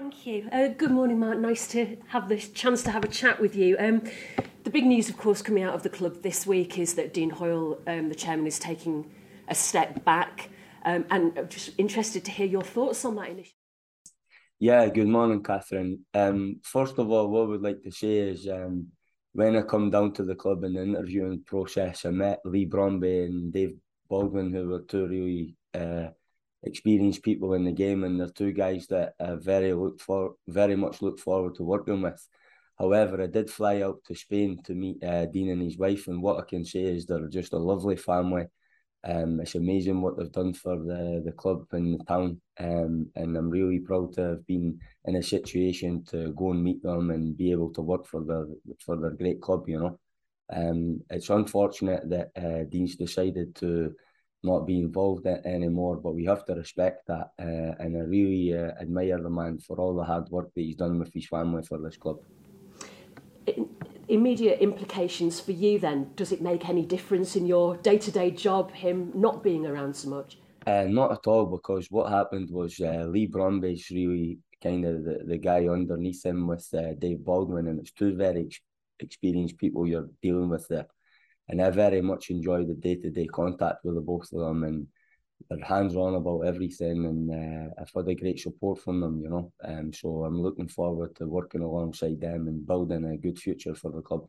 Thank you. Uh, good morning, Mark. Nice to have this chance to have a chat with you. Um, the big news, of course, coming out of the club this week is that Dean Hoyle, um, the chairman, is taking a step back. Um, and I'm just interested to hear your thoughts on that initiative. Yeah, good morning, Catherine. Um, first of all, what I would like to say is um, when I come down to the club in the interviewing process, I met Leigh Bromby and Dave Baldwin, who were two really uh, experienced people in the game, and they're two guys that I very look for, very much look forward to working with. However, I did fly out to Spain to meet uh, Dean and his wife, and what I can say is they're just a lovely family. Um, it's amazing what they've done for the, the club and the town, um, and I'm really proud to have been in a situation to go and meet them and be able to work for their for their great club. You know, um, it's unfortunate that uh, Dean's decided to not be involved in, anymore, but we have to respect that. Uh, and I really uh, admire the man for all the hard work that he's done with his family for this club. Immediate implications for you then? Does it make any difference in your day to day job, him not being around so much? Uh, not at all, because what happened was uh, Leigh Bromby's really kind of the, the guy underneath him with uh, Dave Baldwin, and it's two very ex- experienced people you're dealing with there and I very much enjoy the day to day contact with the both of them, and they're hands on about everything, and uh, I've had a great support from them, you know. Um, so I'm looking forward to working alongside them and building a good future for the club.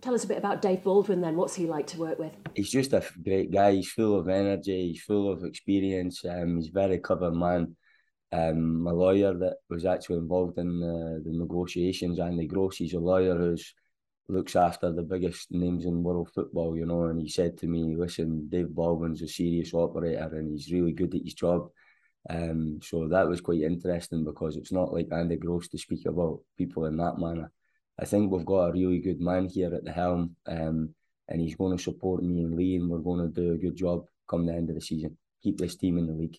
Tell us a bit about Dave Baldwin then. What's he like to work with? He's just a great guy. He's full of energy. He's full of experience. Um, he's a very clever man. Um, my lawyer that was actually involved in the, the negotiations, Andy Gross, he's a lawyer who's looks after the biggest names in world football, you know, and he said to me, listen, Dave Baldwin's a serious operator and he's really good at his job. Um, so that was quite interesting because it's not like Andy Gross to speak about people in that manner. I think we've got a really good man here at the helm, um, and he's going to support me and Leigh, and we're going to do a good job come the end of the season. Keep this team in the league.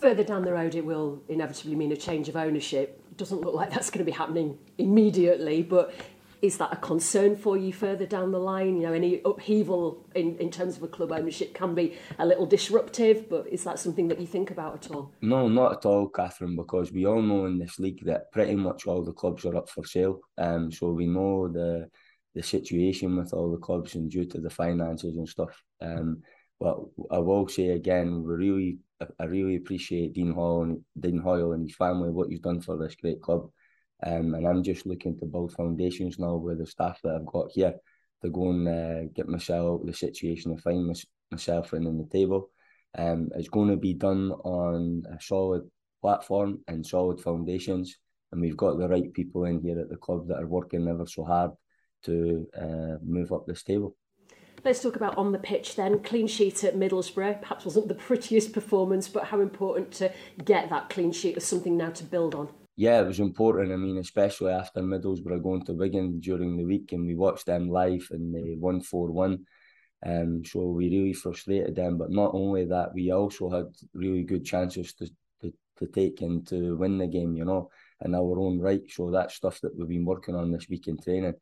Further down the road, it will inevitably mean a change of ownership. Doesn't look like that's going to be happening immediately, but is that a concern for you further down the line? You know, any upheaval in, in terms of a club ownership can be a little disruptive, but is that something that you think about at all? No, not at all, Catherine, because we all know in this league that pretty much all the clubs are up for sale. Um, so we know the the situation with all the clubs and due to the finances and stuff. Um, but I will say again, we really, I really appreciate Dean Hoyle and Dean Hoyle and his family what he's done for this great club. Um, and I'm just looking to build foundations now with the staff that I've got here to go and uh, get myself the situation and find myself in, in the table. Um, it's going to be done on a solid platform and solid foundations, and we've got the right people in here at the club that are working ever so hard to uh, move up this table. Let's talk about on the pitch then. Clean sheet at Middlesbrough. Perhaps wasn't the prettiest performance, but how important to get that clean sheet as something now to build on yeah, it was important. I mean, especially after Middlesbrough going to Wigan during the week and we watched them live and they won 4 1. Um, so we really frustrated them. But not only that, we also had really good chances to, to, to take and to win the game, you know, in our own right. So that's stuff that we've been working on this week in training.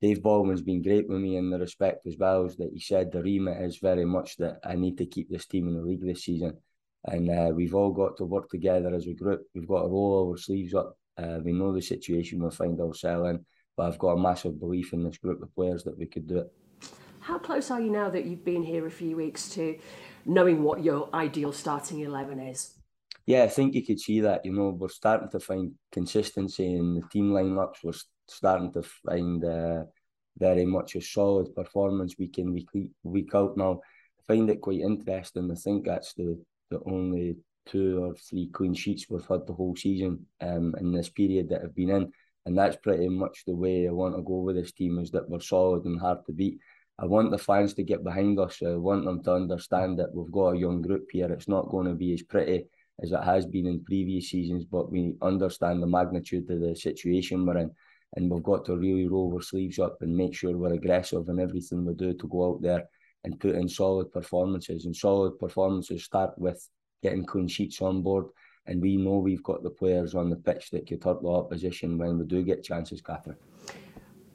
Dave Baldwin's been great with me in the respect as well as that he said the remit is very much that I need to keep this team in the league this season and uh, we've all got to work together as a group. We've got to roll our sleeves up. Uh, we know the situation we'll find ourselves in, but I've got a massive belief in this group of players that we could do it. How close are you now that you've been here a few weeks to knowing what your ideal starting 11 is? Yeah, I think you could see that. You know, we're starting to find consistency in the team lineups. We're starting to find uh, very much a solid performance week in, week, week out now. I find it quite interesting. I think that's the the only two or three clean sheets we've had the whole season um, in this period that I've been in. And that's pretty much the way I want to go with this team is that we're solid and hard to beat. I want the fans to get behind us. I want them to understand that we've got a young group here. It's not going to be as pretty as it has been in previous seasons, but we understand the magnitude of the situation we're in. And we've got to really roll our sleeves up and make sure we're aggressive in everything we do to go out there and put in solid performances. And solid performances start with getting clean sheets on board. And we know we've got the players on the pitch that could hurt the opposition when we do get chances, Catherine.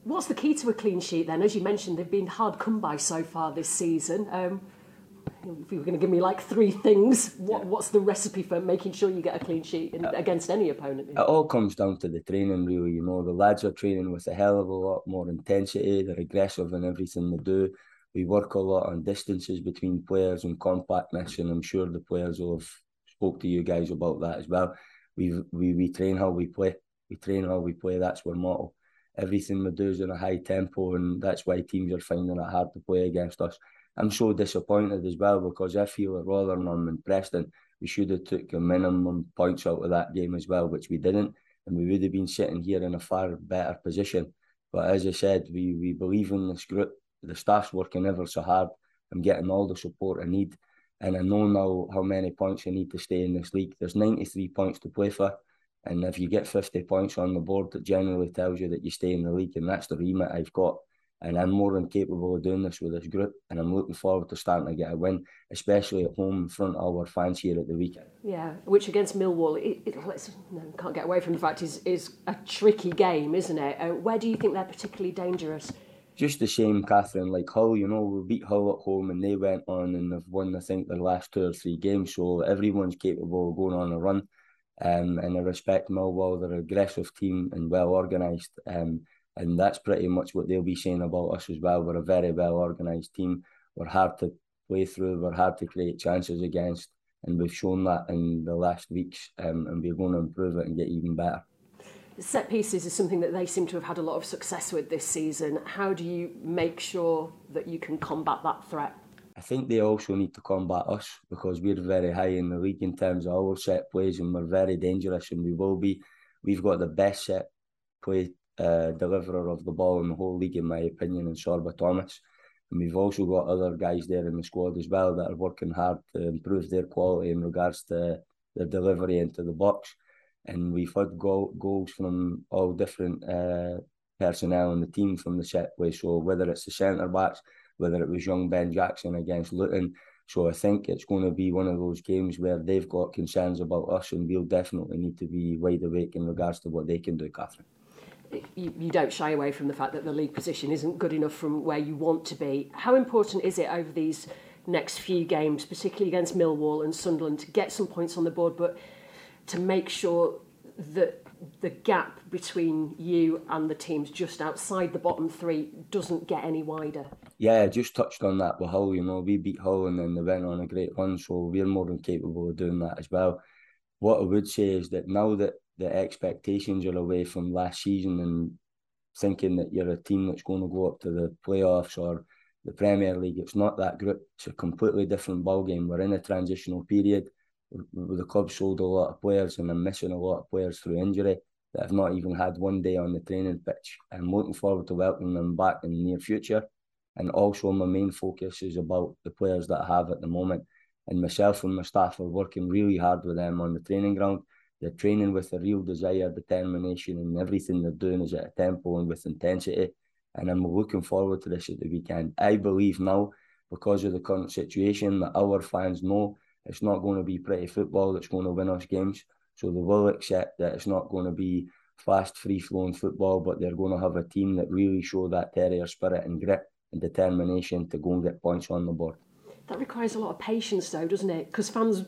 What's the key to a clean sheet then? As you mentioned, they've been hard come by so far this season. Um, if you were going to give me like three things, what, yeah. what's the recipe for making sure you get a clean sheet in, uh, against any opponent? It all comes down to the training, really. You know, the lads are training with a hell of a lot more intensity. They're aggressive in everything they do. We work a lot on distances between players and compactness, and I'm sure the players will have spoke to you guys about that as well. We we we train how we play. We train how we play. That's our motto. Everything we do is in a high tempo, and that's why teams are finding it hard to play against us. I'm so disappointed as well because I feel that Rotherham and Preston, we should have took a minimum points out of that game as well, which we didn't, and we would have been sitting here in a far better position. But as I said, we we believe in this group. The staff's working ever so hard. I'm getting all the support I need, and I know now how many points I need to stay in this league. There's 93 points to play for. And if you get 50 points on the board, that generally tells you that you stay in the league, and that's the remit I've got and I'm more than capable of doing this with this group. And I'm looking forward to starting to get a win, especially at home in front of our fans here at the weekend. Yeah, which against Millwall, it, it let's, no, can't get away from the fact is is a tricky game, isn't it? Uh, where do you think they're particularly dangerous? Just the same, Catherine. Like Hull, you know, we beat Hull at home and they went on and they've won, I think, their last two or three games. So everyone's capable of going on a run. Um, and I respect Millwall. They're an aggressive team and well organised. Um, and that's pretty much what they'll be saying about us as well. We're a very well organised team. We're hard to play through. We're hard to create chances against, and we've shown that in the last weeks. Um, and we're going to improve it and get even better. Set pieces is something that they seem to have had a lot of success with this season. How do you make sure that you can combat that threat? I think they also need to combat us because we're very high in the league in terms of our set plays and we're very dangerous and we will be. We've got the best set play uh, deliverer of the ball in the whole league, in my opinion, in Sorba Thomas. And we've also got other guys there in the squad as well that are working hard to improve their quality in regards to their delivery into the box. And we've had goal, goals from all different uh, personnel in the team from the set play. So whether it's the centre backs, whether it was young Ben Jackson against Luton. So I think it's going to be one of those games where they've got concerns about us, and we'll definitely need to be wide awake in regards to what they can do, Catherine you, you don't shy away from the fact that the league position isn't good enough from where you want to be. How important is it over these next few games, particularly against Millwall and Sunderland, to get some points on the board, but to make sure that the gap between you and the teams just outside the bottom three doesn't get any wider. Yeah, I just touched on that with Hull. You know, we beat Hull and then they went on a great run, so we're more than capable of doing that as well. What I would say is that now that the expectations are away from last season and thinking that you're a team that's going to go up to the playoffs or the Premier League. It's not that group. It's a completely different ball game. We're in a transitional period. The club sold a lot of players and I'm missing a lot of players through injury that have not even had one day on the training pitch. I'm looking forward to welcoming them back in the near future. And also my main focus is about the players that I have at the moment. And myself and my staff are working really hard with them on the training ground they're training with a real desire, determination, and everything they're doing is at a tempo and with intensity. And I'm looking forward to this at the weekend. I believe now, because of the current situation, that our fans know it's not going to be pretty football that's going to win us games. So they will accept that it's not going to be fast, free flowing football, but they're going to have a team that really show that terrier spirit and grit and determination to go and get points on the board. That requires a lot of patience, though, doesn't it? Because fans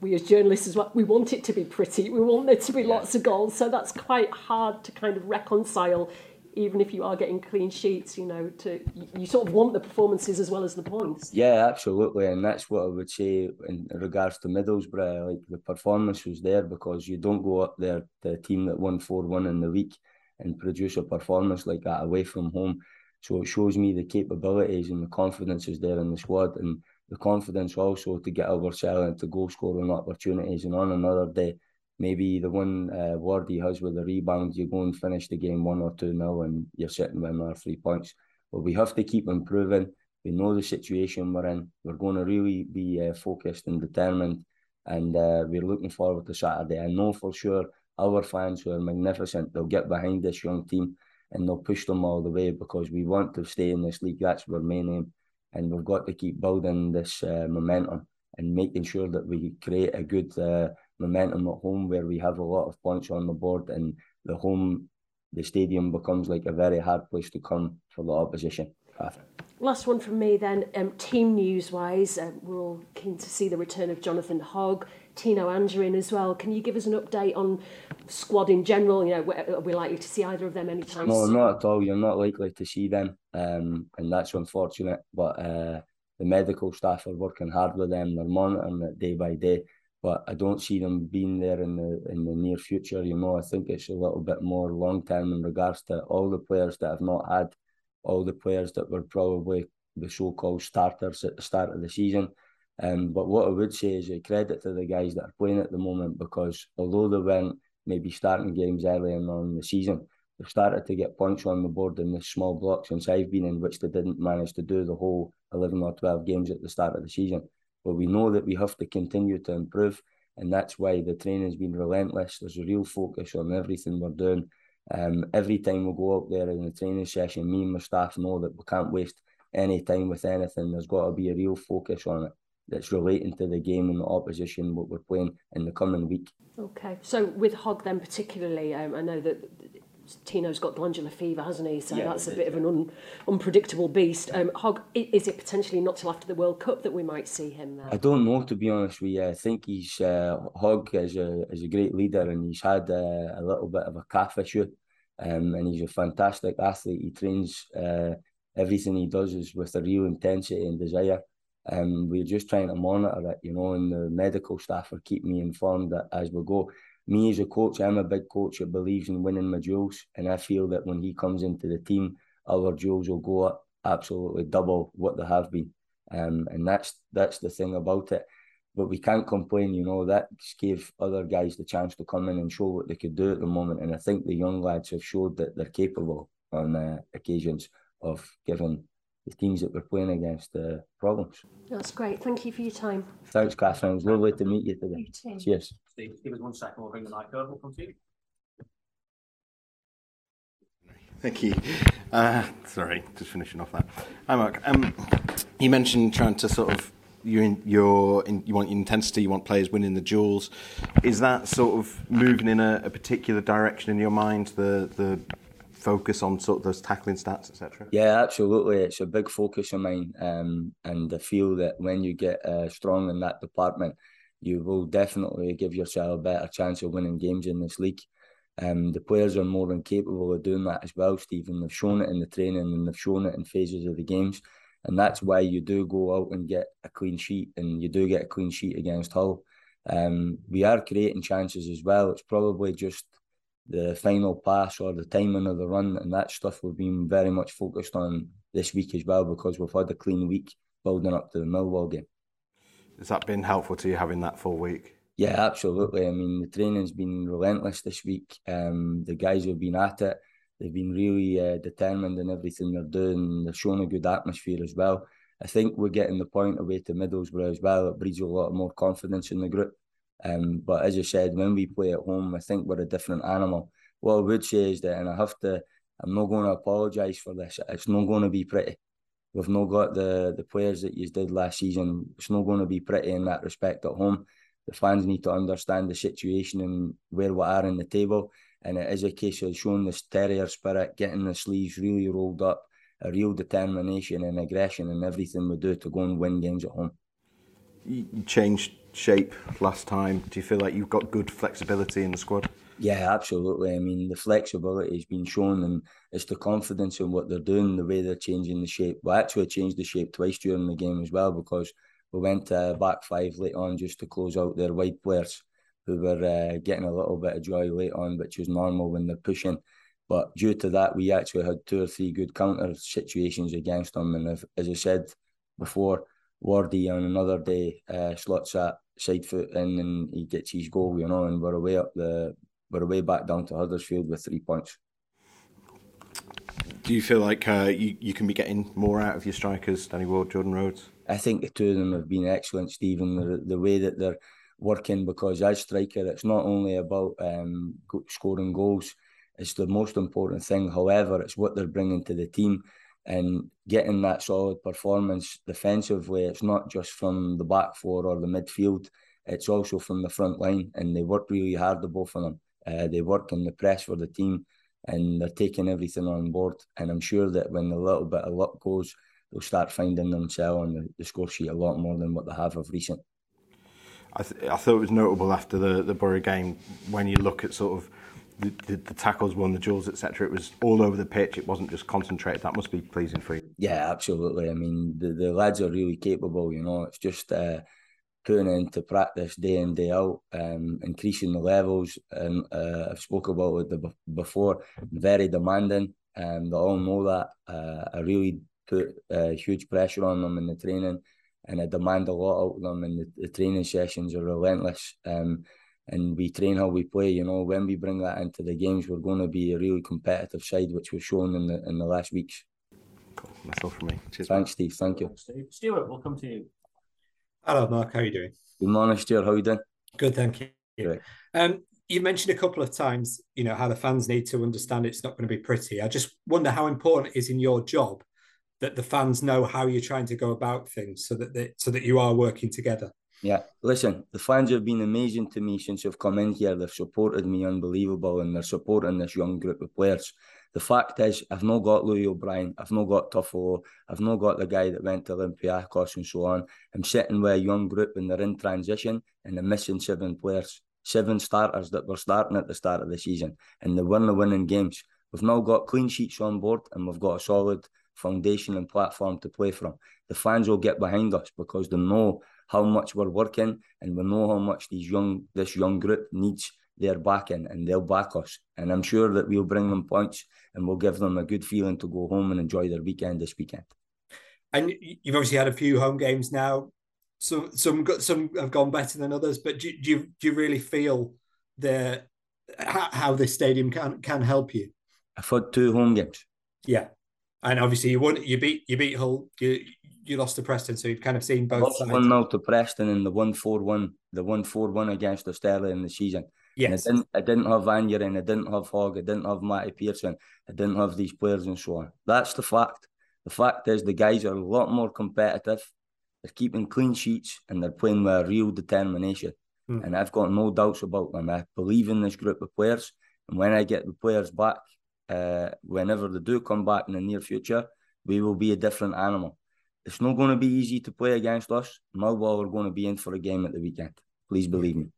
we as journalists as well, we want it to be pretty, we want there to be yeah. lots of goals. So that's quite hard to kind of reconcile, even if you are getting clean sheets, you know, to you sort of want the performances as well as the points. Yeah, absolutely. And that's what I would say in regards to Middlesbrough. Like the performance was there because you don't go up there a team that won 4 1 in the week and produce a performance like that away from home. So it shows me the capabilities and the confidence is there in the squad. And the confidence also to get ourselves into goal scoring opportunities. And on another day, maybe the one uh, word he has with the rebound, you go and finish the game one or two nil, and you're sitting with another three points. But we have to keep improving. We know the situation we're in. We're going to really be uh, focused and determined, and uh, we're looking forward to Saturday. I know for sure our fans who are magnificent, they'll get behind this young team and they'll push them all the way because we want to stay in this league. That's our main aim and we've got to keep building this uh, momentum and making sure that we create a good uh, momentum at home where we have a lot of points on the board and the home the stadium becomes like a very hard place to come for the opposition. Last one from me then. Um, team news wise, uh, we're all keen to see the return of Jonathan Hogg, Tino Anjorin as well. Can you give us an update on squad in general? You know, are we likely to see either of them anytime no, soon? No, not at all. You're not likely to see them, um, and that's unfortunate. But uh, the medical staff are working hard with them. They're monitoring it day by day. But I don't see them being there in the in the near future. You know, I think it's a little bit more long term in regards to all the players that have not had, all the players that were probably the so called starters at the start of the season. Um, but what I would say is a credit to the guys that are playing at the moment because although they weren't maybe starting games early on in the season, they've started to get points on the board in the small block since I've been in, which they didn't manage to do the whole 11 or 12 games at the start of the season. But we know that we have to continue to improve, and that's why the training's been relentless. There's a real focus on everything we're doing. Um, every time we go out there in the training session, me and my staff know that we can't waste any time with anything. There's got to be a real focus on it that's relating to the game and the opposition what we're playing in the coming week. Okay, so with Hogg then particularly, um, I know that Tino's got glandular fever, hasn't he? So yeah, that's a bit of an un, unpredictable beast. Um, Hogg, is it potentially not till after the World Cup that we might see him there? I don't know, to be honest with you. I think he's uh, Hogg is a is a great leader, and he's had uh, a little bit of a calf issue, um, and he's a fantastic athlete. He trains uh, everything he does is with a real intensity and desire. Um, we're just trying to monitor it, you know, and the medical staff are keeping me informed that as we go me as a coach, I'm a big coach that believes in winning my duels, and I feel that when he comes into the team, our duels will go up absolutely double what they have been, um, and that's that's the thing about it. But we can't complain, you know. That gave other guys the chance to come in and show what they could do at the moment, and I think the young lads have showed that they're capable on uh, occasions of giving the teams that we're playing against uh, problems. That's great. Thank you for your time. Thanks, Catherine. It was lovely to meet you today. You Cheers. Steve, give us one second. We'll bring the mic over. We'll come to you. Thank you. Uh, sorry, just finishing off that. Hi, Mark. Um, you mentioned trying to sort of you in your in, you want your intensity, you want players winning the duels. Is that sort of moving in a, a particular direction in your mind? The the focus on sort of those tackling stats, etc. Yeah, absolutely. It's a big focus of mine, um, and I feel that when you get uh, strong in that department, you will definitely give yourself a better chance of winning games in this league. Um, the players are more than capable of doing that as well, Stephen. They've shown it in the training and they've shown it in phases of the games. And that's why you do go out and get a clean sheet and you do get a clean sheet against Hull. Um, we are creating chances as well. It's probably just the final pass or the timing of the run and that stuff we've been very much focused on this week as well because we've had a clean week building up to the Millwall game. Has that been helpful to you having that full week? Yeah, absolutely. I mean, the training's been relentless this week. Um, the guys have been at it. They've been really uh, determined in everything they're doing. They're showing a good atmosphere as well. I think we're getting the point away to Middlesbrough as well. It breeds a lot more confidence in the group. Um, but as I said, when we play at home, I think we're a different animal. What I would say is that, and I have to, I'm not going to apologise for this. It's not going to be pretty. We've not got the the players that you did last season. It's not going to be pretty in that respect at home. The fans need to understand the situation and where we are in the table. And it is a case of showing this terrier spirit, getting the sleeves really rolled up, a real determination and aggression in everything we do to go and win games at home. You changed shape last time. Do you feel like you've got good flexibility in the squad? Yeah, absolutely. I mean, the flexibility has been shown, and it's the confidence in what they're doing, the way they're changing the shape. We actually changed the shape twice during the game as well because we went to back five late on just to close out their wide players who were uh, getting a little bit of joy late on, which is normal when they're pushing. But due to that, we actually had two or three good counter situations against them. And if, as I said before, Wardy on another day uh, slots that side foot in and he gets his goal, you know, and we're away up the we're away back down to Huddersfield with three points. Do you feel like uh, you, you can be getting more out of your strikers, Danny Ward, Jordan Rhodes? I think the two of them have been excellent, Stephen. The, the way that they're working, because as striker, it's not only about um, scoring goals, it's the most important thing. However, it's what they're bringing to the team and getting that solid performance defensively. It's not just from the back four or the midfield, it's also from the front line, and they work really hard, the both of them. Uh, they work in the press for the team, and they're taking everything on board. And I'm sure that when a little bit of luck goes, they'll start finding themselves on the, the score sheet a lot more than what they have of recent. I, th- I thought it was notable after the, the Borough game when you look at sort of the, tackles won, the duels, etc. It was all over the pitch. It wasn't just concentrated. That must be pleasing for you. Yeah, absolutely. I mean, the, the lads are really capable. You know, it's just uh, putting into practice day in day out, um, increasing the levels. And uh, I've spoke about it the, before. Very demanding. Um, they all know that. Uh, I really put uh, huge pressure on them in the training, and I demand a lot out of them. And the, the training sessions are relentless. Um, and we train how we play. You know, when we bring that into the games, we're going to be a really competitive side, which we've shown in the in the last weeks. Cool. That's all from me. Cheers. Thanks, Steve. Thank you. Stuart, we'll come to you. Hello, Mark. How are you doing? Good morning, Stuart. How are you doing? Good, thank you. Great. Um, you mentioned a couple of times, you know, how the fans need to understand it's not going to be pretty. I just wonder how important it is in your job that the fans know how you're trying to go about things, so that they, so that you are working together. Yeah, listen, the fans have been amazing to me since I've come in here. They've supported me unbelievable and they're supporting this young group of players. The fact is, I've not got Lewis O'Brien, I've not got Toffolo, I've not got the guy that went to Olympiacos and so on. I'm sitting with a young group and they're in transition and they're missing seven players, seven starters that were starting at the start of the season and they were the winning games. We've now got clean sheets on board and we've got a solid foundation and platform to play from. The fans will get behind us because they know how much we're working and we know how much these young this young group needs their backing and they'll back us. And I'm sure that we'll bring them points and we'll give them a good feeling to go home and enjoy their weekend this weekend. And you've obviously had a few home games now. Some some got some have gone better than others, but do, do you do you really feel the how, how this stadium can can help you? I've had two home games. Yeah, and obviously you won. You beat you beat Hull. You you lost to Preston, so you've kind of seen both Lost one 0 to Preston and the one four one, the one four one against Osterley in the season. Yes, and I didn't. I didn't have I didn't have Hogg, I didn't have Matty Pearson, I didn't have these players and so on. That's the fact. The fact is, the guys are a lot more competitive. They're keeping clean sheets and they're playing with a real determination. Hmm. And I've got no doubts about them. I believe in this group of players. And when I get the players back, uh, whenever they do come back in the near future, we will be a different animal. It's not going to be easy to play against us. Millwall are going to be in for a game at the weekend. Please believe me.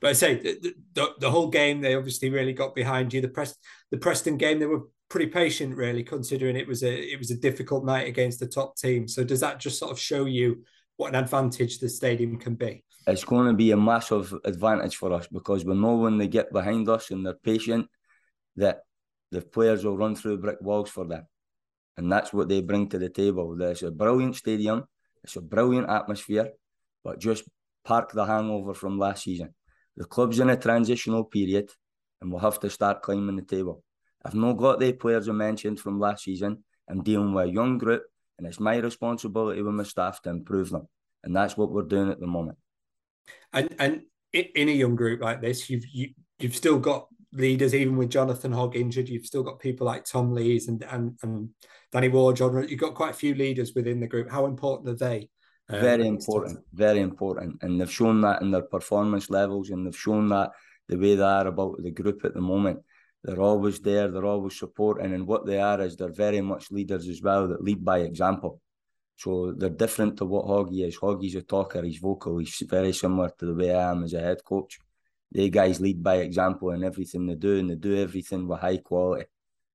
But I say the, the, the whole game, they obviously really got behind you. The Prest, the Preston game, they were pretty patient, really, considering it was a it was a difficult night against the top team. So does that just sort of show you what an advantage the stadium can be? It's going to be a massive advantage for us because we know when they get behind us and they're patient, that the players will run through brick walls for them. And that's what they bring to the table. There's a brilliant stadium, it's a brilliant atmosphere, but just park the hangover from last season. The club's in a transitional period and we'll have to start climbing the table. I've not got the players I mentioned from last season. I'm dealing with a young group and it's my responsibility with my staff to improve them. And that's what we're doing at the moment. And and in a young group like this, you've you, you've still got leaders, even with Jonathan Hogg injured, you've still got people like Tom Lees and and, and Danny Ward, John. You've got quite a few leaders within the group. How important are they? Um, very important, very important, and they've shown that in their performance levels, and they've shown that the way they are about the group at the moment. They're always there. They're always supporting, and what they are is they're very much leaders as well that lead by example. So they're different to what Hoggy is. Hoggy's a talker. He's vocal. He's very similar to the way I am as a head coach they guys lead by example in everything they do, and they do everything with high quality.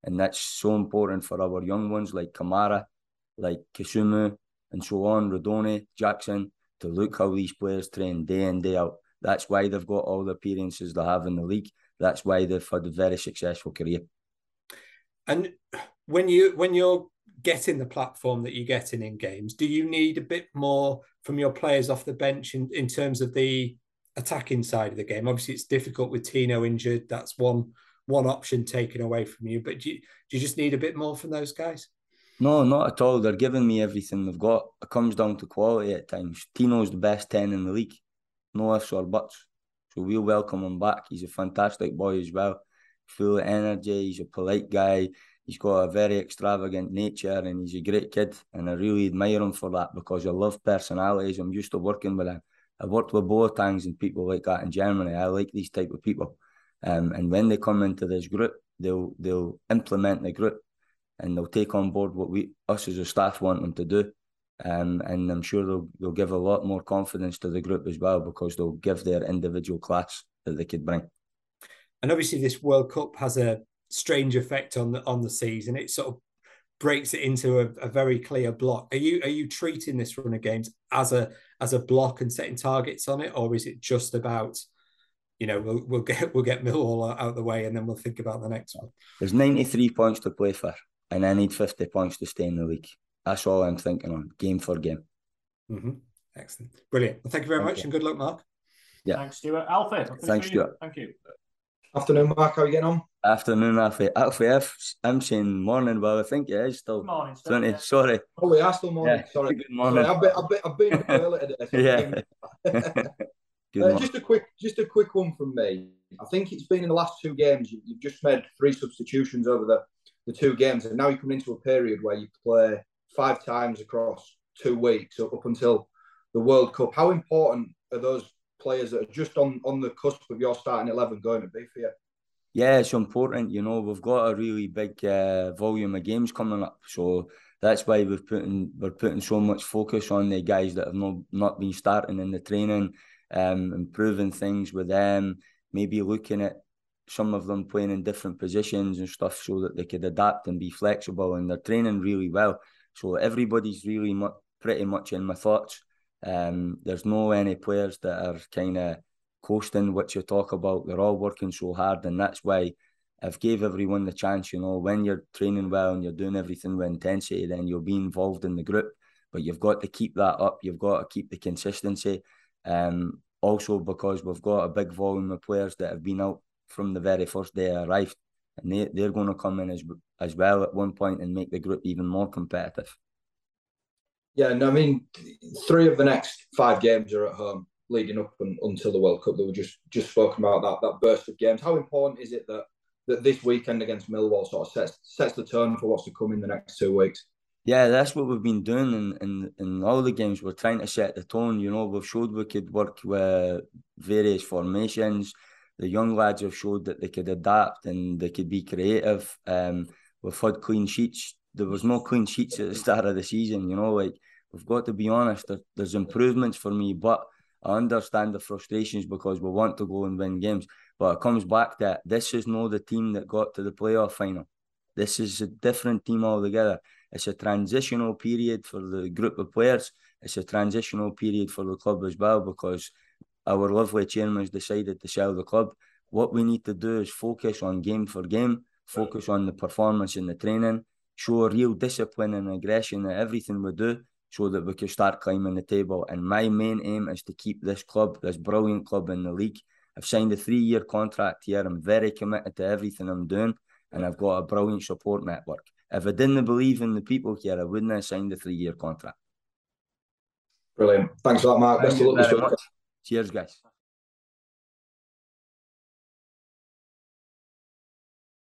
And that's so important for our young ones like Camara, like Kisumu, and so on, Rudoni, Jackson, to look how these players train day in, day out. That's why they've got all the appearances they have in the league. That's why they've had a very successful career. And when you when you're getting the platform that you're getting in games, do you need a bit more from your players off the bench in, in terms of the attacking side of the game. Obviously, it's difficult with Tino injured. That's one one option taken away from you. But do you, do you just need a bit more from those guys? No, not at all. They're giving me everything they've got. It comes down to quality at times. Tino's the best 10 in the league. No ifs or buts. So we'll welcome him back. He's a fantastic boy as well. Full of energy. He's a polite guy. He's got a very extravagant nature and he's a great kid. And I really admire him for that because I love personalities. I'm used to working with him. I worked with Boatengs and people like that in Germany. I like these type of people. Um, and when they come into this group, they'll they'll implement the group. and they'll take on board what we us as a staff want them to do. Um, and I'm sure they'll, they'll give a lot more confidence to the group as well because they'll give their individual class that they could bring. And obviously, this World Cup has a strange effect on the on the season. It sort of breaks it into a, a, very clear block. Are you are you treating this run of games as a as a block and setting targets on it, or is it just about you know we'll we'll get we'll get Millwall out of the way and then we'll think about the next one? There's 93 points to play for, and I need 50 points to stay in the league. That's all I'm thinking on, game for game. Mm-hmm. Excellent, brilliant. Well, thank you very thank much, you. and good luck, Mark. Yeah. Thanks, Stuart. Alfie. Thanks, Stuart. Thank you. Afternoon, Mark. How are you getting on? Afternoon, Alfie. Alfie, if I'm saying morning, well, I think yeah, it is still morning, 20. Yeah. Sorry. Oh, we are still morning. Yeah. Sorry. Good morning. Sorry, I've been, I've been, I've been early today. So yeah. uh, just a quick, just a quick one from me. I think it's been in the last two games. You, have just made three substitutions over the, the two games, and now you're coming into a period where you play five times across two weeks up until the World Cup. How important are those players that are just on, on the cusp of your starting 11 going to be for you? Yeah, it's important. You know, we've got a really big uh, volume of games coming up, so that's why we're putting we're putting so much focus on the guys that have not not been starting in the training, um, improving things with them, maybe looking at some of them playing in different positions and stuff so that they could adapt and be flexible and they're training really well. So everybody's really mu- pretty much in my thoughts. Um, there's no any players that are kind of coasting, which you talk about. They're all working so hard, and that's why I've gave everyone the chance. You know, when you're training well and you're doing everything with intensity, then you'll be involved in the group. But you've got to keep that up. You've got to keep the consistency. Um, also because we've got a big volume of players that have been out from the very first day I arrived, and they they're going to come in as as well at one point and make the group even more competitive. Yeah, no, I mean, three of the next five games are at home, leading up and, until the World Cup. That were just just spoken about that that burst of games. How important is it that that this weekend against Millwall sort of sets sets the tone for what's to come in the next two weeks? Yeah, that's what we've been doing in, in, in all the games. We're trying to set the tone. You know, we've showed we could work with various formations. The young lads have showed that they could adapt and they could be creative. Um, we've had clean sheets. There was no clean sheets at the start of the season. You know, like we've got to be honest. There, there's improvements for me, but I understand the frustrations because we want to go and win games. But it comes back that this is not the team that got to the playoff final. This is a different team altogether. It's a transitional period for the group of players. It's a transitional period for the club as well because our lovely chairman's decided to sell the club. What we need to do is focus on game for game, focus on the performance in the training, show real discipline and aggression in everything we do, so that we can start climbing the table. And my main aim is to keep this club, this brilliant club in the league. I've signed a three year contract here. I'm very committed to everything I'm doing, and I've got a brilliant support network. If I didn't believe in the people here, I wouldn't have signed a three year contract. Brilliant. Thanks a lot, Mark. Best of luck Cheers, guys.